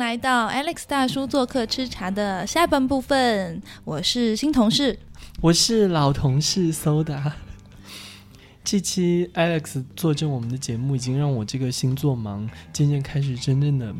来到 Alex 大叔做客吃茶的下半部分。我是新同事，我是老同事 Soda。这期 Alex 坐镇我们的节目，已经让我这个星座盲渐渐开始真正的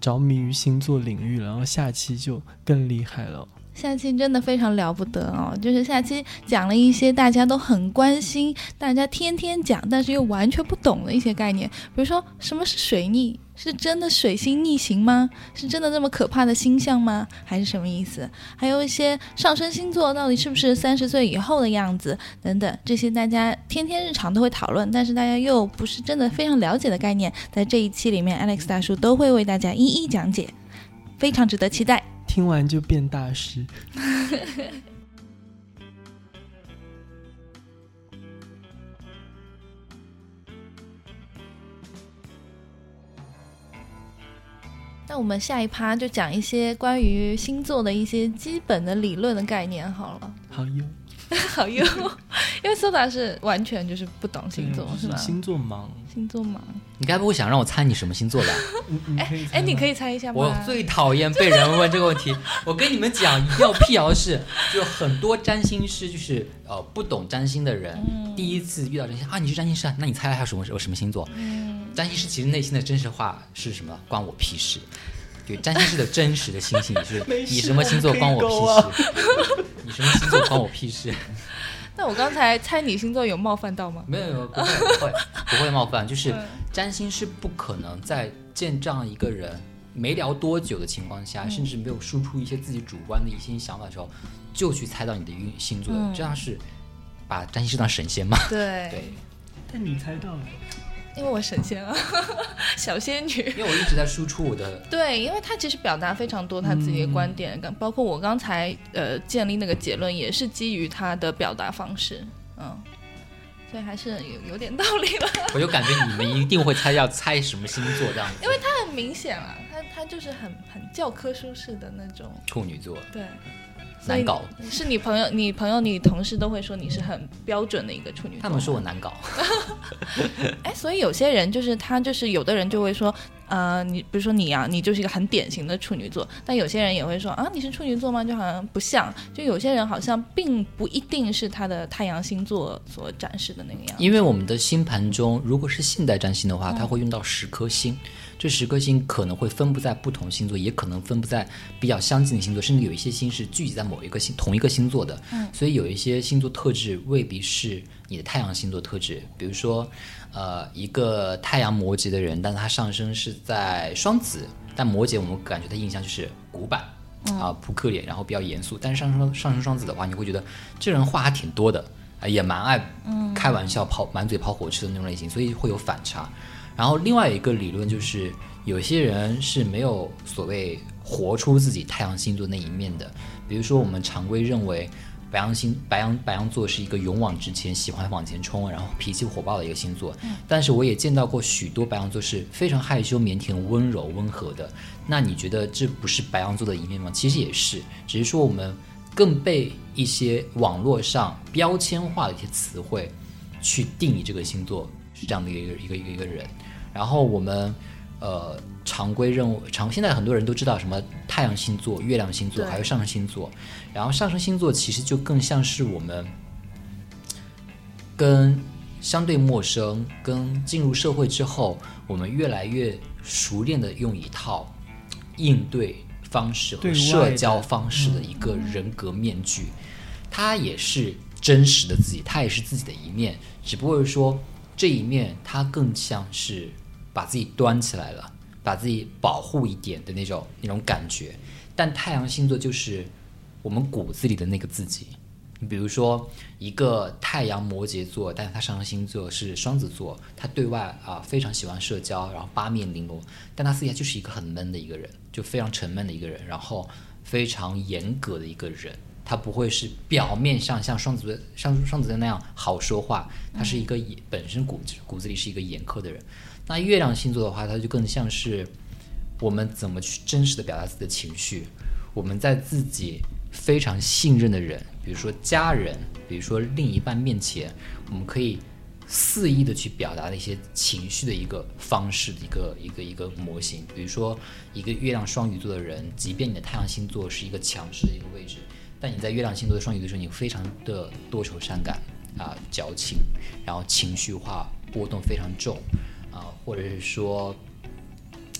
着迷于星座领域了。然后下期就更厉害了。下期真的非常了不得哦，就是下期讲了一些大家都很关心、大家天天讲，但是又完全不懂的一些概念，比如说什么是水逆，是真的水星逆行吗？是真的那么可怕的星象吗？还是什么意思？还有一些上升星座到底是不是三十岁以后的样子等等，这些大家天天日常都会讨论，但是大家又不是真的非常了解的概念，在这一期里面，Alex 大叔都会为大家一一讲解，非常值得期待。听完就变大师。那我们下一趴就讲一些关于星座的一些基本的理论的概念好了。好哟。好用，因为苏达是完全就是不懂星座，是吧？星座盲，星座盲。你该不会想让我猜你什么星座吧？哎哎，你可以猜一下吗？我最讨厌被人问这个问题。我跟你们讲，一定要辟谣是，就很多占星师就是呃不懂占星的人，第一次遇到占星啊，你是占星师啊，那你猜一下什么什么星座？嗯，占星师其实内心的真实话是什么？关我屁事。对，占星师的真实的星星是你什么星座关我屁事？你什么星座关我屁事？那我刚才猜你星座有冒犯到吗？没有，不会，不会，不会冒犯。就是占星是不可能在见这样一个人没聊多久的情况下，甚至没有输出一些自己主观的一些想法的时候，就去猜到你的运星座的，这样是把占星师当神仙吗？对。对。但你猜到了。因为我神仙啊，小仙女。因为我一直在输出我的。对，因为他其实表达非常多他自己的观点，包括我刚才呃建立那个结论，也是基于他的表达方式，嗯，所以还是有有点道理了。我就感觉你们一定会猜要猜什么星座这样子，因为他很明显啊，他他就是很很教科书式的那种处女座，对。难搞，是你朋友、你朋友、你同事都会说你是很标准的一个处女座。他们说我难搞。哎，所以有些人就是他，就是有的人就会说，呃，你比如说你啊，你就是一个很典型的处女座。但有些人也会说啊，你是处女座吗？就好像不像。就有些人好像并不一定是他的太阳星座所展示的那个样子。因为我们的星盘中，如果是现代占星的话，它会用到十颗星。这十颗星可能会分布在不同星座，也可能分布在比较相近的星座，甚至有一些星是聚集在某一个星同一个星座的。嗯，所以有一些星座特质未必是你的太阳星座特质。比如说，呃，一个太阳摩羯的人，但是他上升是在双子，但摩羯我们感觉他印象就是古板啊、扑克脸，然后比较严肃。但是上升上升双子的话，你会觉得这人话还挺多的，啊，也蛮爱开玩笑、跑满嘴跑火车的那种类型，所以会有反差。然后另外一个理论就是，有些人是没有所谓活出自己太阳星座那一面的。比如说，我们常规认为白羊星、白羊白羊座是一个勇往直前、喜欢往前冲，然后脾气火爆的一个星座。但是我也见到过许多白羊座是非常害羞、腼腆、温柔、温和的。那你觉得这不是白羊座的一面吗？其实也是，只是说我们更被一些网络上标签化的一些词汇去定义这个星座是这样的一个一个一个一个人。然后我们，呃，常规任务，常现在很多人都知道什么太阳星座、月亮星座，还有上升星座。然后上升星座其实就更像是我们跟相对陌生、跟进入社会之后，我们越来越熟练的用一套应对方式和社交方式的一个人格面具。它也是真实的自己，它也是自己的一面，只不过是说这一面它更像是。把自己端起来了，把自己保护一点的那种那种感觉，但太阳星座就是我们骨子里的那个自己。你比如说一个太阳摩羯座，但是他上升星座是双子座，他对外啊非常喜欢社交，然后八面玲珑，但他私底下就是一个很闷的一个人，就非常沉闷的一个人，然后非常严格的一个人。他不会是表面上像双子像双子座那样好说话，他是一个本身骨骨子里是一个严苛的人。那月亮星座的话，它就更像是我们怎么去真实的表达自己的情绪。我们在自己非常信任的人，比如说家人，比如说另一半面前，我们可以肆意的去表达的一些情绪的一个方式的一个一个一个模型。比如说，一个月亮双鱼座的人，即便你的太阳星座是一个强势的一个位置，但你在月亮星座的双鱼的时候，你非常的多愁善感啊、矫情，然后情绪化波动非常重啊、或者是说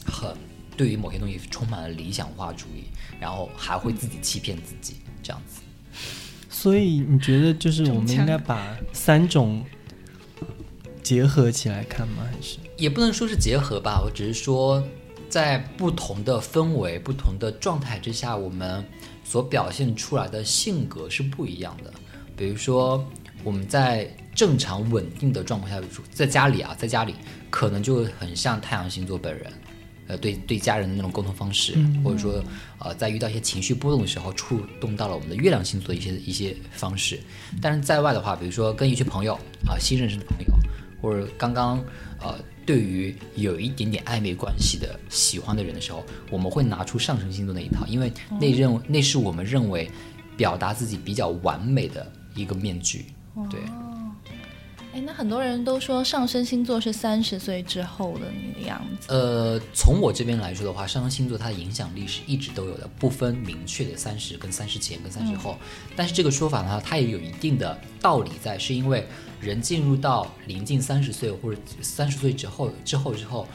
很对于某些东西充满了理想化主义，然后还会自己欺骗自己这样子。所以你觉得就是我们应该把三种结合起来看吗？还是也不能说是结合吧，我只是说，在不同的氛围、不同的状态之下，我们所表现出来的性格是不一样的。比如说，我们在正常稳定的状况下，在家里啊，在家里可能就很像太阳星座本人，呃，对对家人的那种沟通方式，或者说呃，在遇到一些情绪波动的时候，触动到了我们的月亮星座的一些一些方式。但是在外的话，比如说跟一群朋友啊，新认识的朋友，或者刚刚呃对于有一点点暧昧关系的喜欢的人的时候，我们会拿出上升星座那一套，因为那认那是我们认为表达自己比较完美的一个面具。对，哎，那很多人都说上升星座是三十岁之后的那个样子。呃，从我这边来说的话，上升星座它的影响力是一直都有的，不分明确的三十跟三十前跟三十后。但是这个说法呢，它也有一定的道理在，是因为人进入到临近三十岁或者三十岁之后之后之后，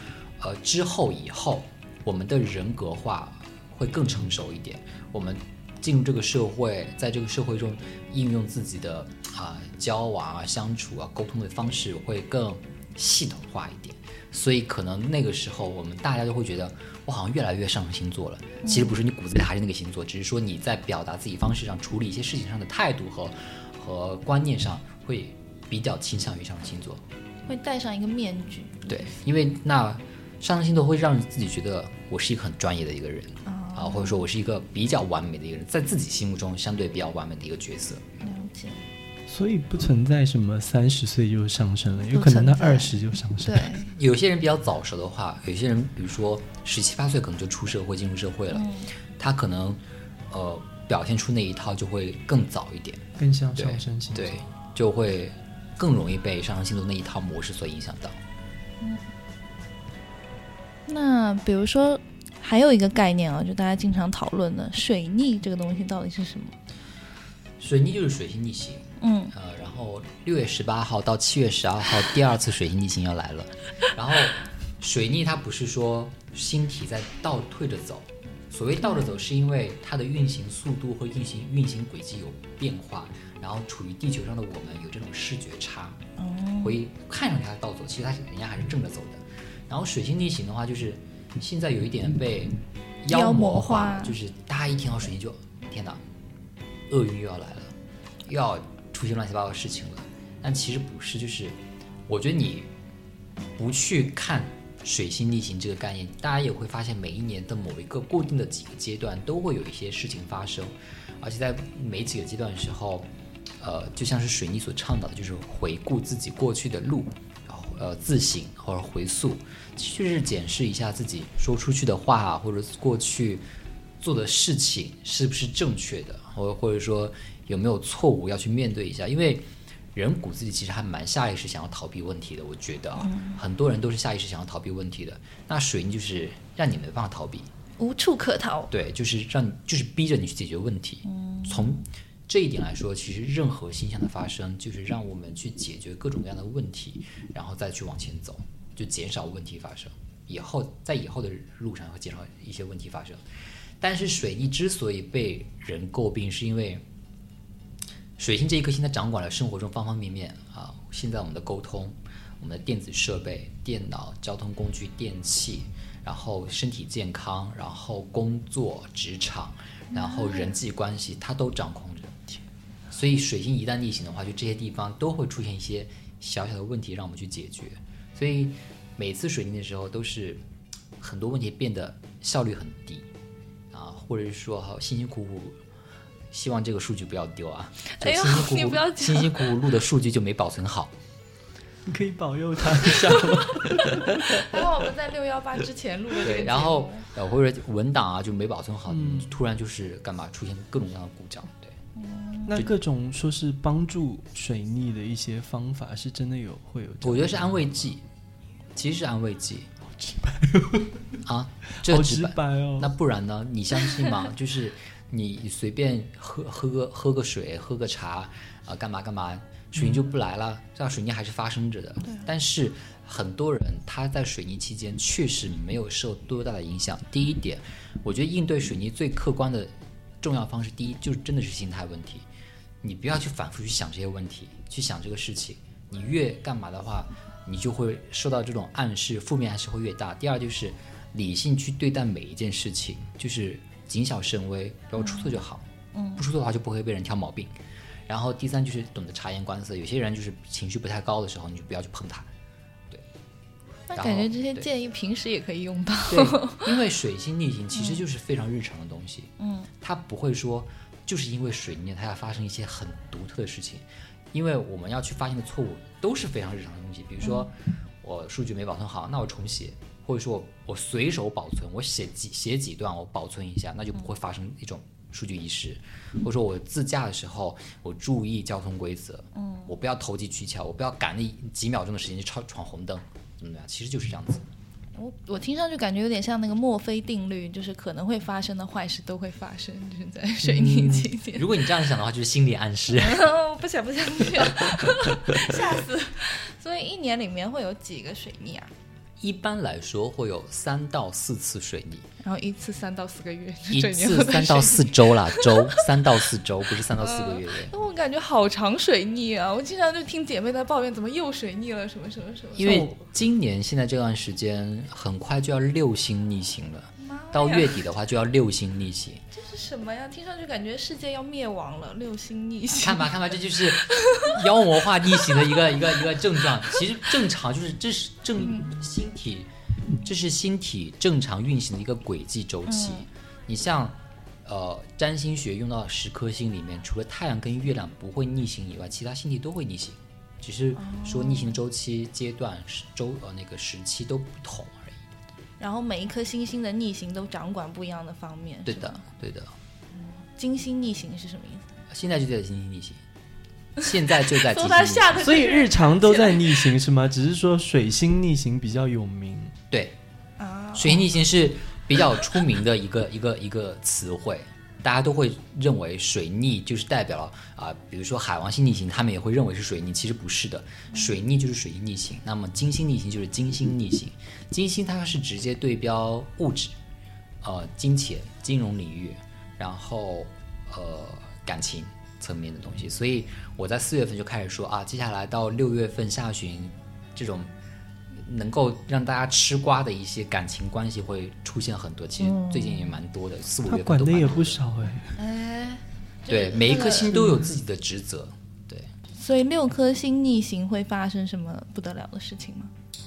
呃之后以后，我们的人格化会更成熟一点。我们进入这个社会，在这个社会中应用自己的啊、交往啊、相处啊、沟通的方式会更系统化一点。所以可能那个时候，我们大家都会觉得我好像越来越上升星座了。其实不是，你骨子里还是那个星座，只是说你在表达自己方式上、处理一些事情上的态度和和观念上会比较倾向于上升星座。会戴上一个面具。对，因为那上升星座会让自己觉得我是一个很专业的一个人啊，或者说我是一个比较完美的一个人，在自己心目中相对比较完美的一个角色。了解。所以不存在什么三十岁就上升了，有可能他不存在二十就上升。对，有些人比较早熟的话，有些人比如说十七八岁可能就出社会进入社会了，他可能呃表现出那一套就会更早一点，更像上升星座。对，就会更容易被上升星座那一套模式所影响到。那比如说还有一个概念啊，就大家经常讨论的水逆这个东西到底是什么？水逆就是水星逆行，嗯，呃，然后六月十八号到七月十二号，第二次水星逆行要来了。然后水逆它不是说星体在倒退着走，所谓倒着走，是因为它的运行速度和运行运行轨迹有变化，然后处于地球上的我们有这种视觉差，会看上去它倒走，其实它人家还是正着走的。然后水星逆行的话，就是现在有一点被妖魔魔化就是大家一听到水星就天哪，厄运又要来了，又要出现乱七八糟的事情了。但其实不是，就是我觉得你不去看水星逆行这个概念，大家也会发现每一年的某一个固定的几个阶段都会有一些事情发生，而且在每几个阶段的时候，呃，就像是水逆所倡导的，就是回顾自己过去的路，然后呃自省或者回溯，就是检视一下自己说出去的话或者过去做的事情是不是正确的，或或者说有没有错误要去面对一下，因为人骨子里其实还蛮下意识想要逃避问题的，我觉得啊，很多人都是下意识想要逃避问题的。那水逆就是让你没办法逃避，无处可逃。对，就是让你就是逼着你去解决问题。从这一点来说，其实任何现象的发生，就是让我们去解决各种各样的问题，然后再去往前走，就减少问题发生。以后在以后的路上会减少一些问题发生。但是水逆之所以被人诟病，是因为水星这一颗星它掌管了生活中方方面面啊。现在我们的沟通、我们的电子设备、电脑、交通工具、电器，然后身体健康，然后工作、职场，然后人际关系，它都掌控着。所以水星一旦逆行的话，就这些地方都会出现一些小小的问题，让我们去解决。所以每次水逆的时候，都是很多问题变得效率很低啊，或者是说辛辛苦苦，希望这个数据不要丢啊，就哎呦辛辛苦苦、你不要辛辛苦苦录的数据就没保存好。你可以保佑他一下吗？还好我们在六幺八之前录的对，目然后呃或者文档啊就没保存好，突然就是干嘛出现各种各样的故障，对。那各种说是帮助水逆的一些方法，是真的有会有？我觉得是安慰剂，其实是安慰剂。直白啊，这好直。白哦。那不然呢？你相信吗？就是你随便喝喝个喝个水，喝个茶，啊、干嘛干嘛，水泥就不来了。这样水泥还是发生着的。但是很多人他在水泥期间确实没有受多大的影响。第一点，我觉得应对水泥最客观的重要方式，第一就是真的是心态问题。你不要去反复去想这些问题，去想这个事情。你越干嘛的话，你就会受到这种暗示，负面暗示会越大。第二就是理性去对待每一件事情，就是谨小慎微，不要出错就好。嗯，不出错的话就不会被人挑毛病。然后第三就是懂得察言观色，有些人就是情绪不太高的时候，你就不要去碰他。对那感觉这些建议平时也可以用到。对，因为水星逆行其实就是非常日常的东西，嗯，它不会说就是因为水逆它要发生一些很独特的事情，因为我们要去发现的错误都是非常日常的东西，比如说我数据没保存好，那我重写，或者说我我随手保存，我写几写几段我保存一下，那就不会发生一种数据遗失，或者说我自驾的时候我注意交通规则，嗯，我不要投机取巧，我不要赶那几秒钟的时间去闯闯红灯，怎么怎么样，其实就是这样子。我我听上去感觉有点像那个墨菲定律，就是可能会发生的坏事都会发生，就是在水逆期间。如果你这样想的话，就是心理暗示。我 不想不想不想，吓死！所以一年里面会有几个水逆啊？一般来说会有三到四次水逆，然后一次三到四个月，一次三到四周啦，周三到四周，不是三到四个月。那我感觉好长水逆啊！我经常就听姐妹在抱怨，怎么又水逆了，什么什么什么。因为今年现在这段时间很快就要六星逆行了，到月底的话就要六星逆行。这是什么呀？听上去感觉世界要灭亡了，六星逆行。看吧看吧，这就是妖魔化逆行的一个一个一个症状。其实正常就是这是正星体，这是星体正常运行的一个轨迹周期。你像呃占星学用到十颗星里面，除了太阳跟月亮不会逆行以外，其他星体都会逆行，只是说逆行的周期、阶段、时周呃那个时期都不同。然后每一颗星星的逆行都掌管不一样的方面。对的，对的。金星逆行是什么意思？现在就在金星逆行，现在就在 金星逆行。所以日常都在逆行是吗？只是说水星逆行比较有名。对，啊，水逆行是比较出名的一个一个一个词汇，大家都会认为水逆就是代表了啊、比如说海王星逆行，他们也会认为是水逆，其实不是的，水逆就是水星逆行，那么金星逆行就是金星逆行，金星它是直接对标物质，呃，金钱、金融领域，然后呃感情层面的东西，所以我在四月份就开始说啊，接下来到六月份下旬这种能够让大家吃瓜的一些感情关系会出现很多，其实最近也蛮多的，四五他月份管的也不。少哎。哎，对，每一颗星都有自己的职责。对，所以六颗星逆行会发生什么不得了的事情吗？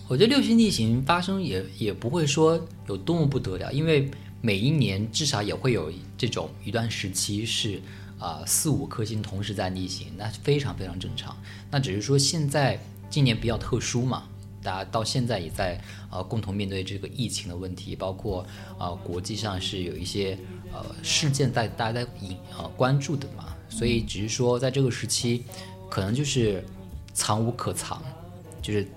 我觉得六星逆行发生也也不会说有多么不得了，因为每一年至少也会有这种一段时期是啊、四五颗星同时在逆行，那非常非常正常。那只是说现在今年比较特殊嘛，大家到现在也在呃共同面对这个疫情的问题，包括呃国际上是有一些呃事件在大家在引呃关注的嘛，所以只是说在这个时期，可能就是藏无可藏，就是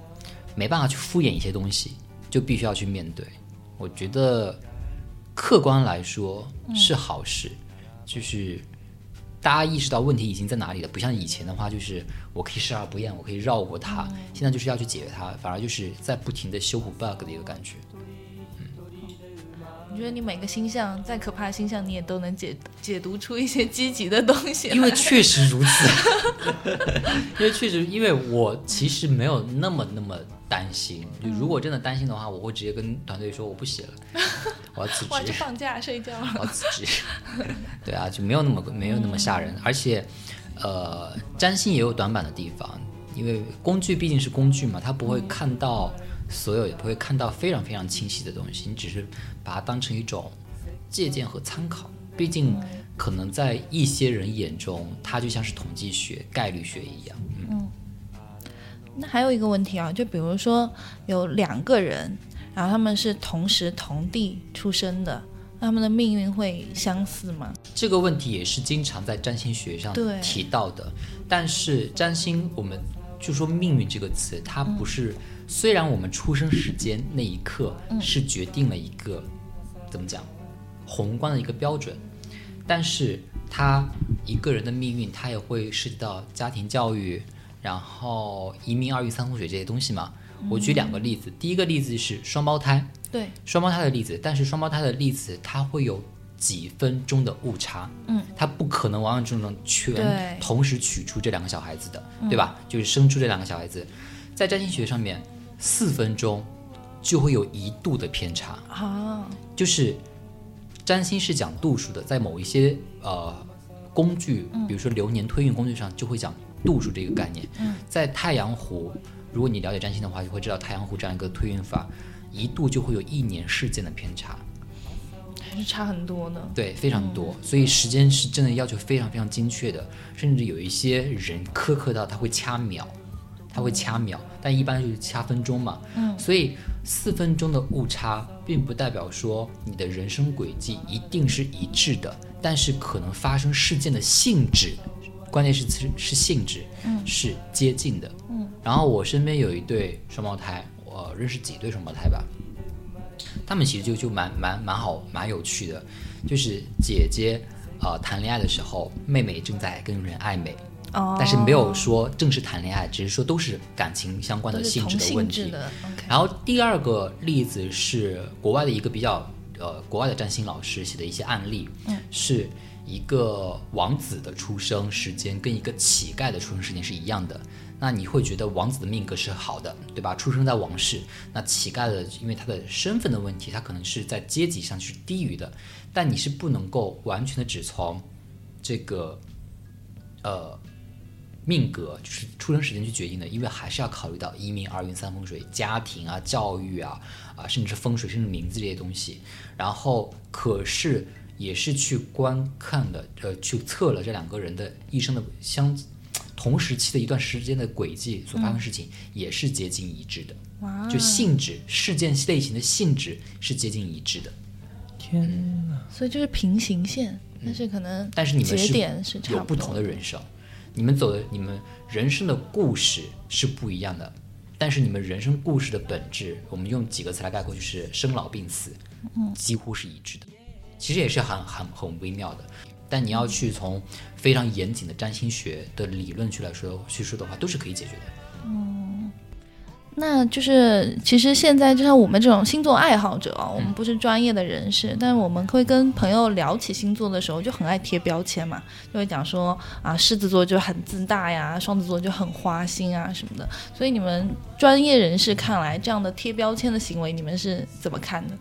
没办法去敷衍一些东西，就必须要去面对。我觉得客观来说是好事，就是大家意识到问题已经在哪里了，不像以前的话，就是我可以视而不厌，我可以绕过它。现在就是要去解决它，反而就是在不停的修补 bug 的一个感觉。你觉得你每个星象再可怕的星象，你也都能解解读出一些积极的东西。因为确实如此，因为确实，因为我其实没有那么那么担心。就如果真的担心的话，我会直接跟团队说我不写了，我要辞哇，就职。放假睡觉了。我要辞职。对啊，就没有那么没有那么吓人，而且，呃，占星也有短板的地方，因为工具毕竟是工具嘛，它不会看到所有，也不会看到非常非常清晰的东西，你只是把它当成一种借鉴和参考。毕竟，可能在一些人眼中，它就像是统计学、概率学一样。嗯，那还有一个问题啊，就比如说有两个人，然后他们是同时同地出生的，那他们的命运会相似吗？这个问题也是经常在占星学上提到的。但是占星，我们就说命运这个词，它不是。虽然我们出生时间那一刻是决定了一个、怎么讲宏观的一个标准，但是它一个人的命运，它也会涉及到家庭教育，然后移民、二运三风水这些东西嘛。我举两个例子，第一个例子是双胞胎，对，双胞胎的例子，但是双胞胎的例子它会有几分钟的误差，嗯，它不可能完完整整全同时取出这两个小孩子的，对吧？就是生出这两个小孩子，在占星学上面，四分钟就会有一度的偏差，啊，就是占星是讲度数的，在某一些呃工具，比如说流年推运工具上，就会讲度数这个概念。在太阳湖，如果你了解占星的话，就会知道太阳湖这样一个推运法，一度就会有一年事件的偏差，还是差很多呢。对，非常多。所以时间是真的要求非常非常精确的，甚至有一些人苛刻到他会掐秒，他会掐秒，但一般就是掐分钟嘛。嗯，所以四分钟的误差，并不代表说你的人生轨迹一定是一致的，但是可能发生事件的性质，关键是是是性质，嗯，是接近的。嗯，然后我身边有一对双胞胎，我认识几对双胞胎吧。他们其实就就蛮蛮蛮好蛮有趣的，就是姐姐呃谈恋爱的时候，妹妹正在跟人暧昧，哦，但是没有说正式谈恋爱，只是说都是感情相关的性质的问题。然后第二个例子是国外的一个比较呃国外的占星老师写的一些案例，嗯，是一个王子的出生时间跟一个乞丐的出生时间是一样的。那你会觉得王子的命格是好的，对吧？出生在王室。那乞丐的，因为他的身份的问题，他可能是在阶级上是低于的。但你是不能够完全的只从这个呃命格，就是出生时间去决定的，因为还是要考虑到一命二运三风水、家庭啊、教育啊啊，甚至是风水，甚至名字这些东西。然后可是也是去观看的，呃，去测了这两个人的一生的相同时期的一段时间的轨迹所发生的事情，也是接近一致的。哇，就性质、事件类型的性质是接近一致的。天哪！所以就是平行线，但是可能节但是你们是有不同的人生，你们走的你们人生的故事是不一样的，但是你们人生故事的本质，我们用几个词来概括，就是生老病死，几乎是一致的。其实也是很很很微妙的，但你要去从非常严谨的占星学的理论去来说叙述的话，都是可以解决的。嗯那就是，其实现在就像我们这种星座爱好者啊，我们不是专业的人士，但是我们会跟朋友聊起星座的时候，就很爱贴标签嘛，就会讲说啊，狮子座就很自大呀，双子座就很花心啊什么的。所以你们专业人士看来，这样的贴标签的行为，你们是怎么看的？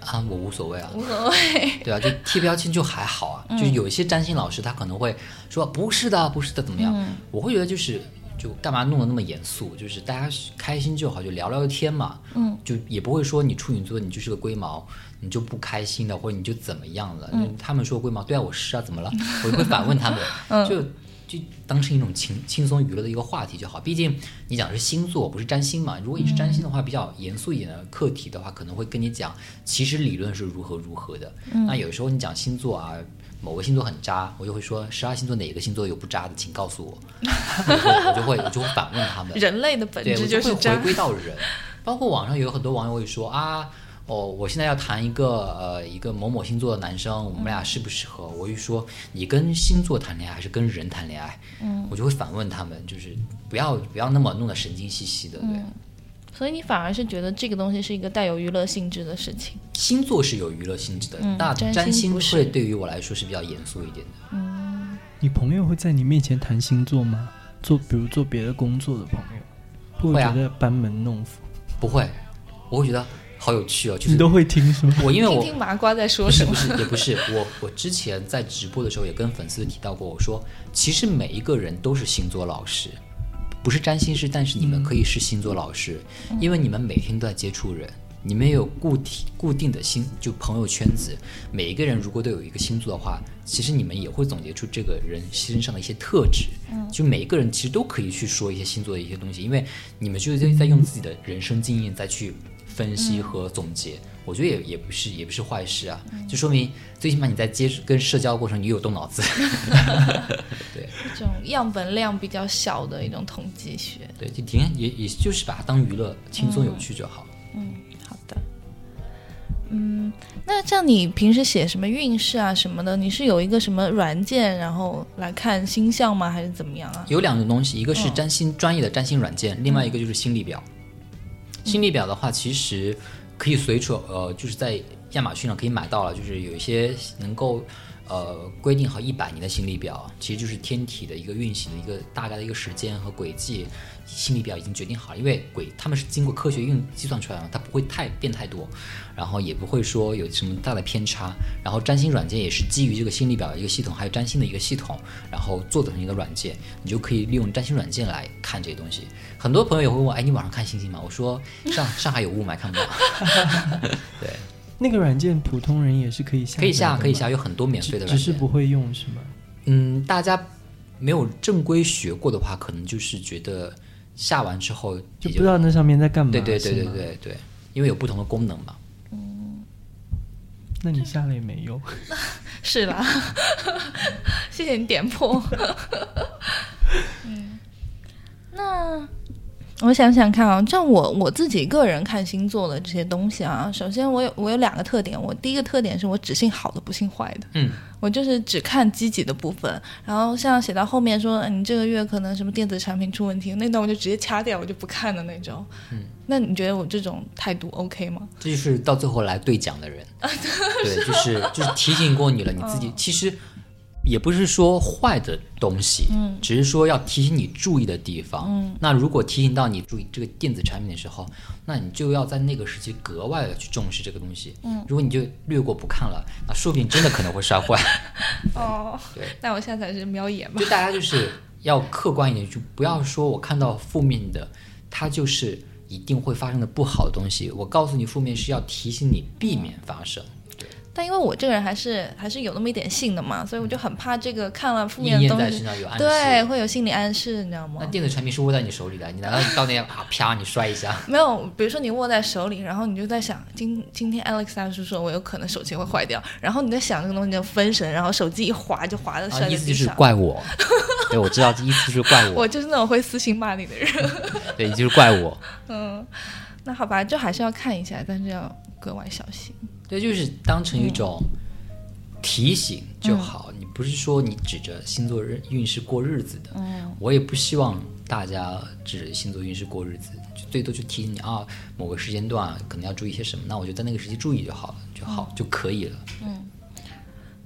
啊，我无所谓啊，无所谓。对啊，就贴标签就还好啊。就是有一些占星老师他可能会说不是的，不是的，怎么样？我会觉得就是就干嘛弄得那么严肃？就是大家开心就好，就聊聊天嘛。嗯，就也不会说你处女座你就是个龟毛，你就不开心的，或者你就怎么样了？嗯、他们说龟毛，对啊，我是啊，怎么了？我就会反问他们，就就当成一种轻轻松娱乐的一个话题就好。毕竟你讲的是星座，不是占星嘛。如果你是占星的话，比较严肃一点的课题的话，可能会跟你讲，其实理论是如何如何的。那有时候你讲星座啊，某个星座很渣，我就会说十二星座哪个星座有不渣的，请告诉我。我就会我就会反问他们。人类的本，质就是会回。归到人。包括网上有很多网友会说啊，哦，我现在要谈一个呃一个某某星座的男生，我们俩适不适合？我就说你跟星座谈恋爱还是跟人谈恋爱？嗯，我就会反问他们，就是不要不要那么弄得神经兮兮的，对。所以你反而是觉得这个东西是一个带有娱乐性质的事情。星座是有娱乐性质的，嗯那占占星会对于我来说是比较严肃一点的。嗯你朋友会在你面前谈星座吗？做比如做别的工作的朋友，会不会觉得班门弄斧？不会，我会觉得好有趣哦，就是你都会听是吗？我因为我听听麻瓜在说什么不是不。是也不是，我我之前在直播的时候也跟粉丝提到过，我说其实每一个人都是星座老师，不是占星师，但是你们可以是星座老师，因为你们每天都在接触人。你们有固体固定的星就朋友圈子，每一个人如果都有一个星座的话，其实你们也会总结出这个人身上的一些特质。嗯就每一个人其实都可以去说一些星座的一些东西，因为你们就是在在用自己的人生经验再去分析和总结，我觉得也也不是也不是坏事啊，就说明最起码你在接触跟社交过程你有动脑子。对这种样本量比较小的一种统计学。对，就挺也也就是把它当娱乐，轻松有趣就好。嗯，好的。嗯，那像你平时写什么运势啊什么的，你是有一个什么软件，然后来看星象吗？还是怎么样啊？有两种东西，一个是嗯占星专业的占星软件，另外一个就是心理表。嗯心理表的话，其实可以随处呃，就是在亚马逊上可以买到了，就是有一些能够呃规定好一百年的心理表，其实就是天体的一个运行的一个大概的一个时间和轨迹，心理表已经决定好了，因为轨他们是经过科学运计算出来的，它不会太变太多，然后也不会说有什么大的偏差。然后占星软件也是基于这个心理表的一个系统，还有占星的一个系统，然后做成一个软件，你就可以利用占星软件来看这些东西。很多朋友也会问我，哎，你晚上看星星吗？我说上上海有雾霾，看不到。对，那个软件普通人也是可以下，可以下，可以下，，有很多免费的软件。只是不会用是吗？嗯，大家没有正规学过的话，可能就是觉得下完之后也就不知道那上面在干嘛。对对对对。对对，因为有不同的功能嘛。那你下了也没用。是啦，谢谢你点破。嗯，那我想想看啊，像我我自己个人看星座的这些东西啊，首先我有我有两个特点，我第一个特点是我只信好的不信坏的，嗯，我就是只看积极的部分，然后像写到后面说嗯你这个月可能什么电子产品出问题，那段我就直接掐掉，我就不看的那种。嗯，那你觉得我这种态度 OK 吗？这就是到最后来兑奖的人，对，就是就是提醒过你了，你自己其实也不是说坏的东西，嗯，只是说要提醒你注意的地方，嗯，那如果提醒到你注意这个电子产品的时候，那你就要在那个时期格外的去重视这个东西，嗯，如果你就略过不看了，那说不定真的可能会摔坏，哦，对，那我下次还是瞄一眼吧就。大家就是要客观一点，就不要说我看到负面的，它就是一定会发生的不好的东西。我告诉你，负面是要提醒你避免发生。但因为我这个人还是还是有那么一点信的嘛，所以我就很怕这个看了负面的东西，对，会有心理暗示，你知道吗那？电子产品是握在你手里的，你难道到那啊啪 你摔一下？没有，比如说你握在手里，然后你就在想，今今天 Alex 大叔说我有可能手机会坏掉，然后你在想这个东西你就分神，然后手机一滑就滑到啊，摔在意思就是。怪我。对，我知道，意思就是怪我。我就是那种会私信骂你的人。对，就是怪我。嗯，那好吧，就还是要看一下，但是要格外小心。对，就是当成一种提醒就好。你不是说你指着星座日运势过日子的。嗯，我也不希望大家指着星座运势过日子，就最多就提醒你啊，某个时间段可能要注意些什么。那我就在那个时期注意就好了，就好、就可以了。那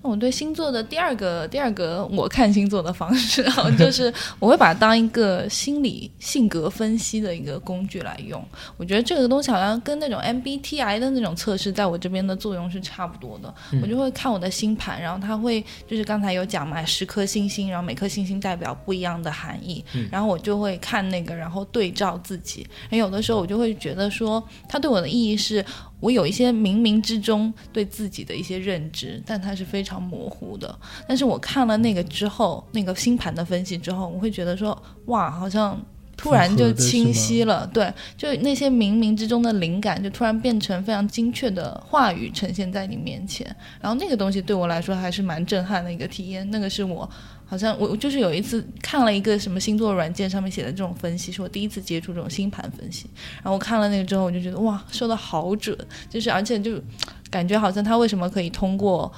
我对星座的第二个第二个我看星座的方式啊，就是我会把它当一个心理性格分析的一个工具来用。我觉得这个东西好像跟那种 MBTI 的那种测试，在我这边的作用是差不多的。我就会看我的星盘，然后它会就是刚才有讲嘛，十颗星星，然后每颗星星代表不一样的含义，然后我就会看那个，然后对照自己。有的时候我就会觉得说，它对我的意义是。我有一些冥冥之中对自己的一些认知，但它是非常模糊的。但是我看了那个之后，那个星盘的分析之后，我会觉得说，哇，好像突然就清晰了。对，就那些冥冥之中的灵感，就突然变成非常精确的话语呈现在你面前。然后那个东西对我来说还是蛮震撼的一个体验。那个是我好像我就是有一次看了一个什么星座软件上面写的这种分析，是我第一次接触这种星盘分析。然后我看了那个之后，我就觉得哇，说的好准，就是而且就感觉好像他为什么可以通过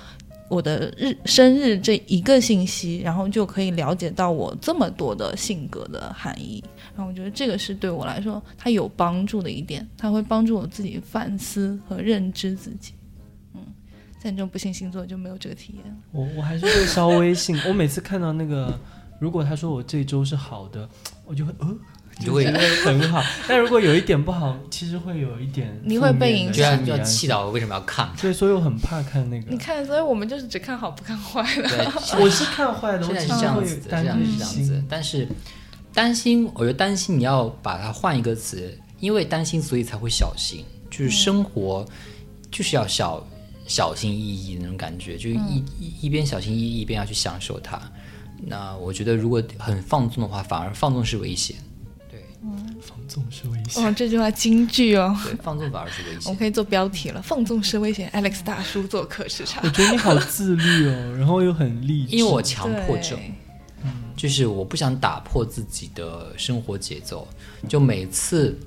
我的日生日这一个信息，然后就可以了解到我这么多的性格的含义。然后我觉得这个是对我来说它有帮助的一点，它会帮助我自己反思和认知自己。嗯，像你这种不信星座就没有这个体验。我我还是会稍微信。我每次看到那个，如果他说我这周是好的，我就会呃，你就会觉得很好。但如果有一点不好，其实会有一点你会被影响要就气到我为什么要看？对，所以我很怕看那个你。看，所以我们就是只看好不看坏的。对，我是看坏的，我现在是这样子的，担现在是这样子。但是担心，我觉得担心你要把它换一个词，因为担心，所以才会小心。就是生活就是要小小心翼翼的那种感觉，就是一、一一边小心翼翼，一边要去享受它。那我觉得，如果很放纵的话，反而放纵是危险。对，放纵是危险。哦，这句话金句哦，对，放纵反而是危险。我们可以做标题了，放纵是危险。Alex 大叔做客市场我，觉得你好自律哦，然后又很励志。因为我强迫症，对就是我不想打破自己的生活节奏，就每次，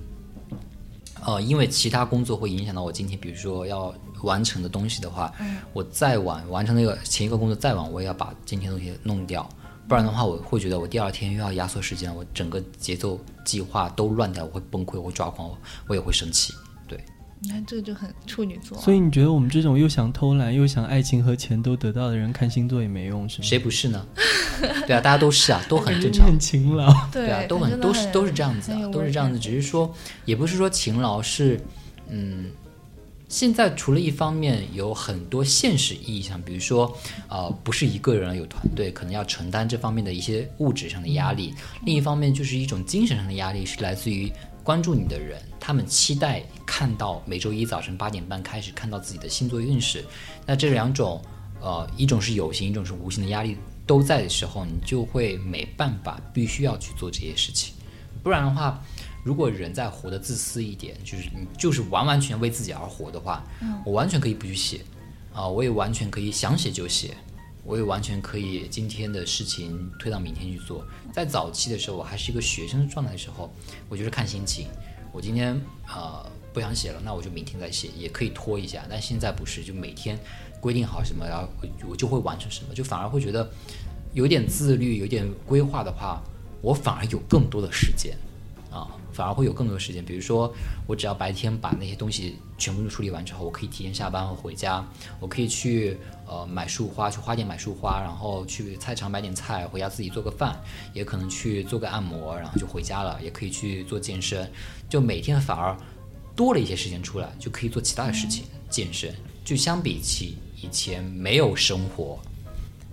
呃，因为其他工作会影响到我今天，比如说要完成的东西的话，我再晚完成那个前一个工作再晚，我也要把今天的东西弄掉，不然的话，我会觉得我第二天又要压缩时间，我整个节奏计划都乱掉，我会崩溃，我会抓狂，我我也会生气。对，你看这个就很处女座啊，所以你觉得我们这种又想偷懒又想爱情和钱都得到的人，看星座也没用是吗？谁不是呢？对啊，大家都是啊，都很正常。很勤劳。对对啊，都很都是都是这样子啊，都是这样子。只是说，也不是说勤劳是，嗯，现在除了一方面有很多现实意义上，比如说，呃，不是一个人有团队，可能要承担这方面的一些物质上的压力；另一方面就是一种精神上的压力，是来自于关注你的人，他们期待看到每周一早晨八点半开始看到自己的星座运势。那这两种，呃，一种是有形，一种是无形的压力都在的时候，你就会没办法，必须要去做这些事情。不然的话，如果人在活得自私一点，就是你就是完完全为自己而活的话，我完全可以不去写，啊、我也完全可以想写就写，我也完全可以今天的事情推到明天去做。在早期的时候，我还是一个学生状态的时候，我就是看心情，我今天呃不想写了，那我就明天再写，也可以拖一下。但现在不是，就每天规定好什么，然后我我就会完成什么，就反而会觉得有点自律、有点规划的话，我反而有更多的时间啊，反而会有更多的时间。比如说，我只要白天把那些东西全部都处理完之后，我可以提前下班和回家，我可以去呃买束花，去花店买束花，然后去菜场买点菜，回家自己做个饭，也可能去做个按摩，然后就回家了，也可以去做健身，就每天反而多了一些时间出来，就可以做其他的事情，健身。就相比起以前没有生活，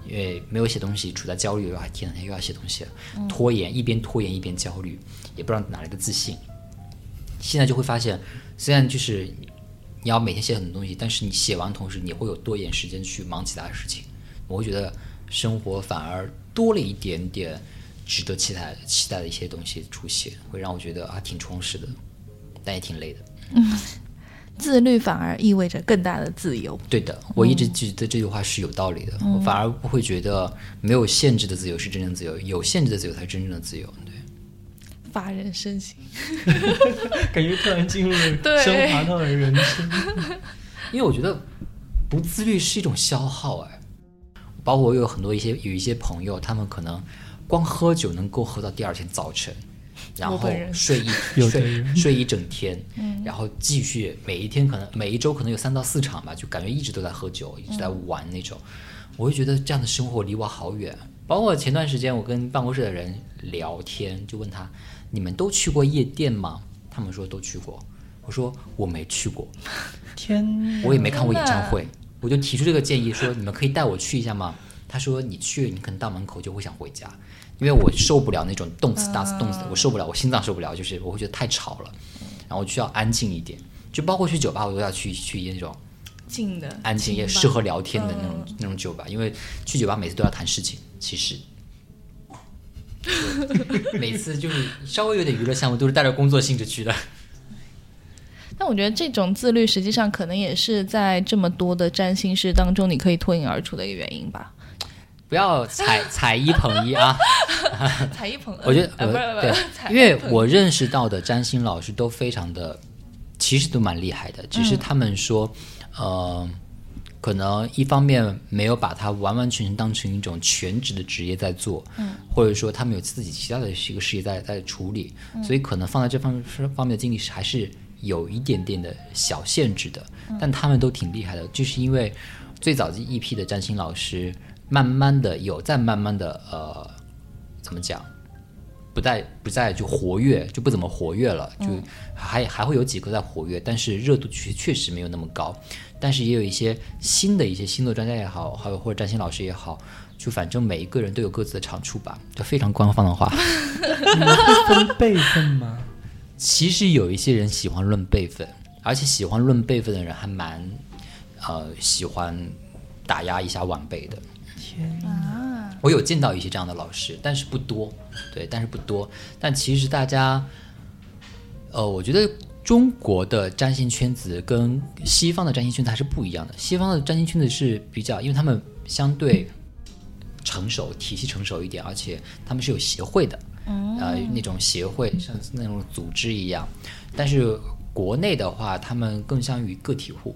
因为没有写东西，处在焦虑，又还天哪，又要写东西了，拖延，一边拖延一边焦虑，也不知道哪来的自信。现在就会发现，虽然就是你要每天写很多东西，但是你写完同时，你会有多一点时间去忙其他的事情。我会觉得生活反而多了一点点值得期待期待的一些东西出现，会让我觉得啊挺充实的，但也挺累的。自律反而意味着更大的自由。对的，我一直觉得这句话是有道理的，我反而不会觉得没有限制的自由是真正自由，有限制的自由才是真正的自由。对，发人深省。感觉突然进入了 对升华到了人生。因为我觉得不自律是一种消耗，哎，包括我有很多一些有一些朋友，他们可能光喝酒能够喝到第二天早晨，然后睡一睡睡一整天，然后继续每一天可能每一周可能有三到四场吧，就感觉一直都在喝酒，一直在玩那种。我就觉得这样的生活离我好远。包括前段时间我跟办公室的人聊天，就问他：“你们都去过夜店吗？”他们说都去过。我说我没去过，天，我也没看过演唱会，我就提出这个建议说：你们可以带我去一下吗？他说你去，你可能到门口就会想回家，因为我受不了那种动次打次动次的，我受不了，我心脏受不了，就是我会觉得太吵了，然后我需要安静一点。就包括去酒吧，我都要去去那种静的安静也适合聊天的那种、那种酒吧，因为去酒吧每次都要谈事情，其实。对 每次就是稍微有点娱乐项目，都是带着工作性质去的。但我觉得这种自律，实际上可能也是在这么多的占星师当中，你可以脱颖而出的一个原因吧。不要踩 踩一捧一啊！踩一捧二，我觉得呃，不是呃不是，对，因为我认识到的占星老师都非常的，其实都蛮厉害的，只是他们说，呃，可能一方面没有把它完完全全当成一种全职的职业在做，嗯，或者说他们有自己其他的一个事业在在处理，所以可能放在这方方面的精力是还是有一点点的小限制的，但他们都挺厉害的，就是因为最早的一批的占星老师，慢慢的有在慢慢的呃，怎么讲？不再不再就活跃，就不怎么活跃了，就还还会有几个在活跃，但是热度确确实没有那么高。但是也有一些新的一些星座专家也好，还有或者占星老师也好，就反正每一个人都有各自的长处吧。就非常官方的话，你们会分辈分吗？其实有一些人喜欢论辈分，而且喜欢论辈分的人还蛮呃喜欢打压一下晚辈的。天，啊，我有见到一些这样的老师，但是不多，对，但是不多。但其实大家，呃，我觉得中国的占星圈子跟西方的占星圈子还是不一样的。西方的占星圈子是比较，因为他们相对成熟，体系成熟一点，而且他们是有协会的，呃，那种协会像那种组织一样。但是国内的话，他们更像于个体户，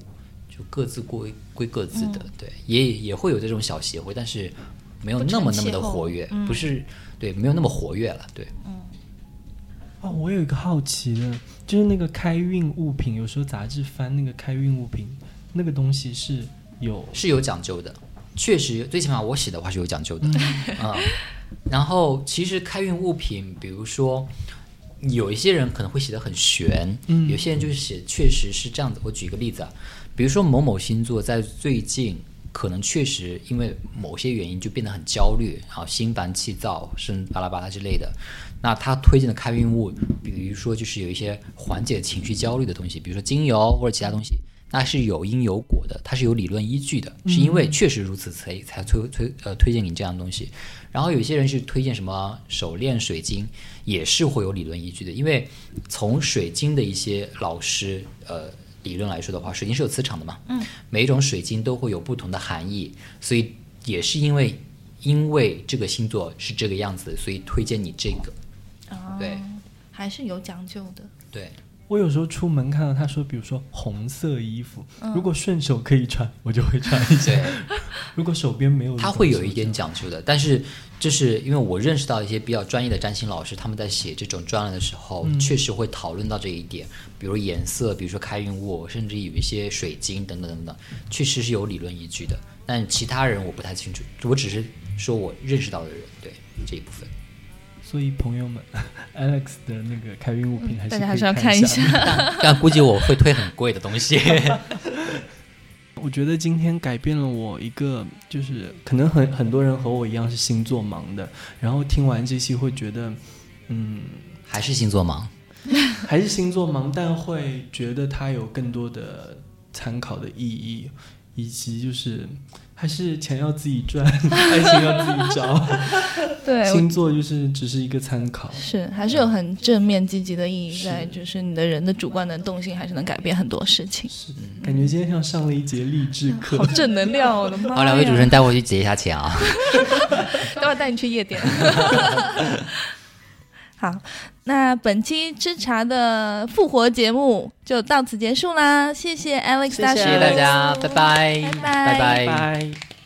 就各自归归各自的，对，也也会有这种小协会，但是没有那么那么的活跃，不是对，没有那么活跃了，对。哦，我有一个好奇的，就是那个开运物品，有时候杂志翻那个开运物品，那个东西是有是有讲究的，确实，最起码我写的话是有讲究的啊、然后其实开运物品，比如说有一些人可能会写的很玄，嗯有些人就是写确实是这样子。我举一个例子啊，比如说某某星座在最近可能确实因为某些原因就变得很焦虑，然后心烦气躁，甚至巴拉巴拉之类的。那他推荐的开运物，比如说就是有一些缓解情绪焦虑的东西，比如说精油或者其他东西，那是有因有果的，它是有理论依据的，是因为确实如此才才推推呃推荐你这样的东西。然后有些人是推荐什么手链、水晶，也是会有理论依据的，因为从水晶的一些老师呃理论来说的话，水晶是有磁场的嘛，嗯，每一种水晶都会有不同的含义，所以也是因为因为这个星座是这个样子，所以推荐你这个，哦对还是有讲究的。对。我有时候出门看到他说，比如说红色衣服，嗯如果顺手可以穿，我就会穿一些；如果手边没有，他会有一点讲究的，但是就是因为我认识到一些比较专业的占星老师，他们在写这种专栏的时候，确实会讨论到这一点，比如颜色，比如说开运物，甚至有一些水晶等等等等，确实是有理论依据的。但其他人我不太清楚，我只是说我认识到的人对这一部分。所以朋友们，Alex 的那个开运物品还是大家还是要看一下。下。但估计我会推很贵的东西。我觉得今天改变了我一个，就是可能很很多人和我一样是星座盲的，然后听完这期会觉得，嗯，还是星座盲，还是星座盲，但会觉得它有更多的参考的意义，以及就是还是钱要自己赚，爱情要自己找，对，星座就是只是一个参考。是还是有很正面积极的意义在，就是你的人的主观能动性还是能改变很多事情。是感觉今天像上了一节励志课好，正能量哦，我 的妈！好，两位主持人，带我去结一下钱啊。待会儿带你去夜店。好，那本期吃茶的复活节目就到此结束啦，谢谢 Alex 大叔，谢谢大家，拜拜，拜拜。拜拜。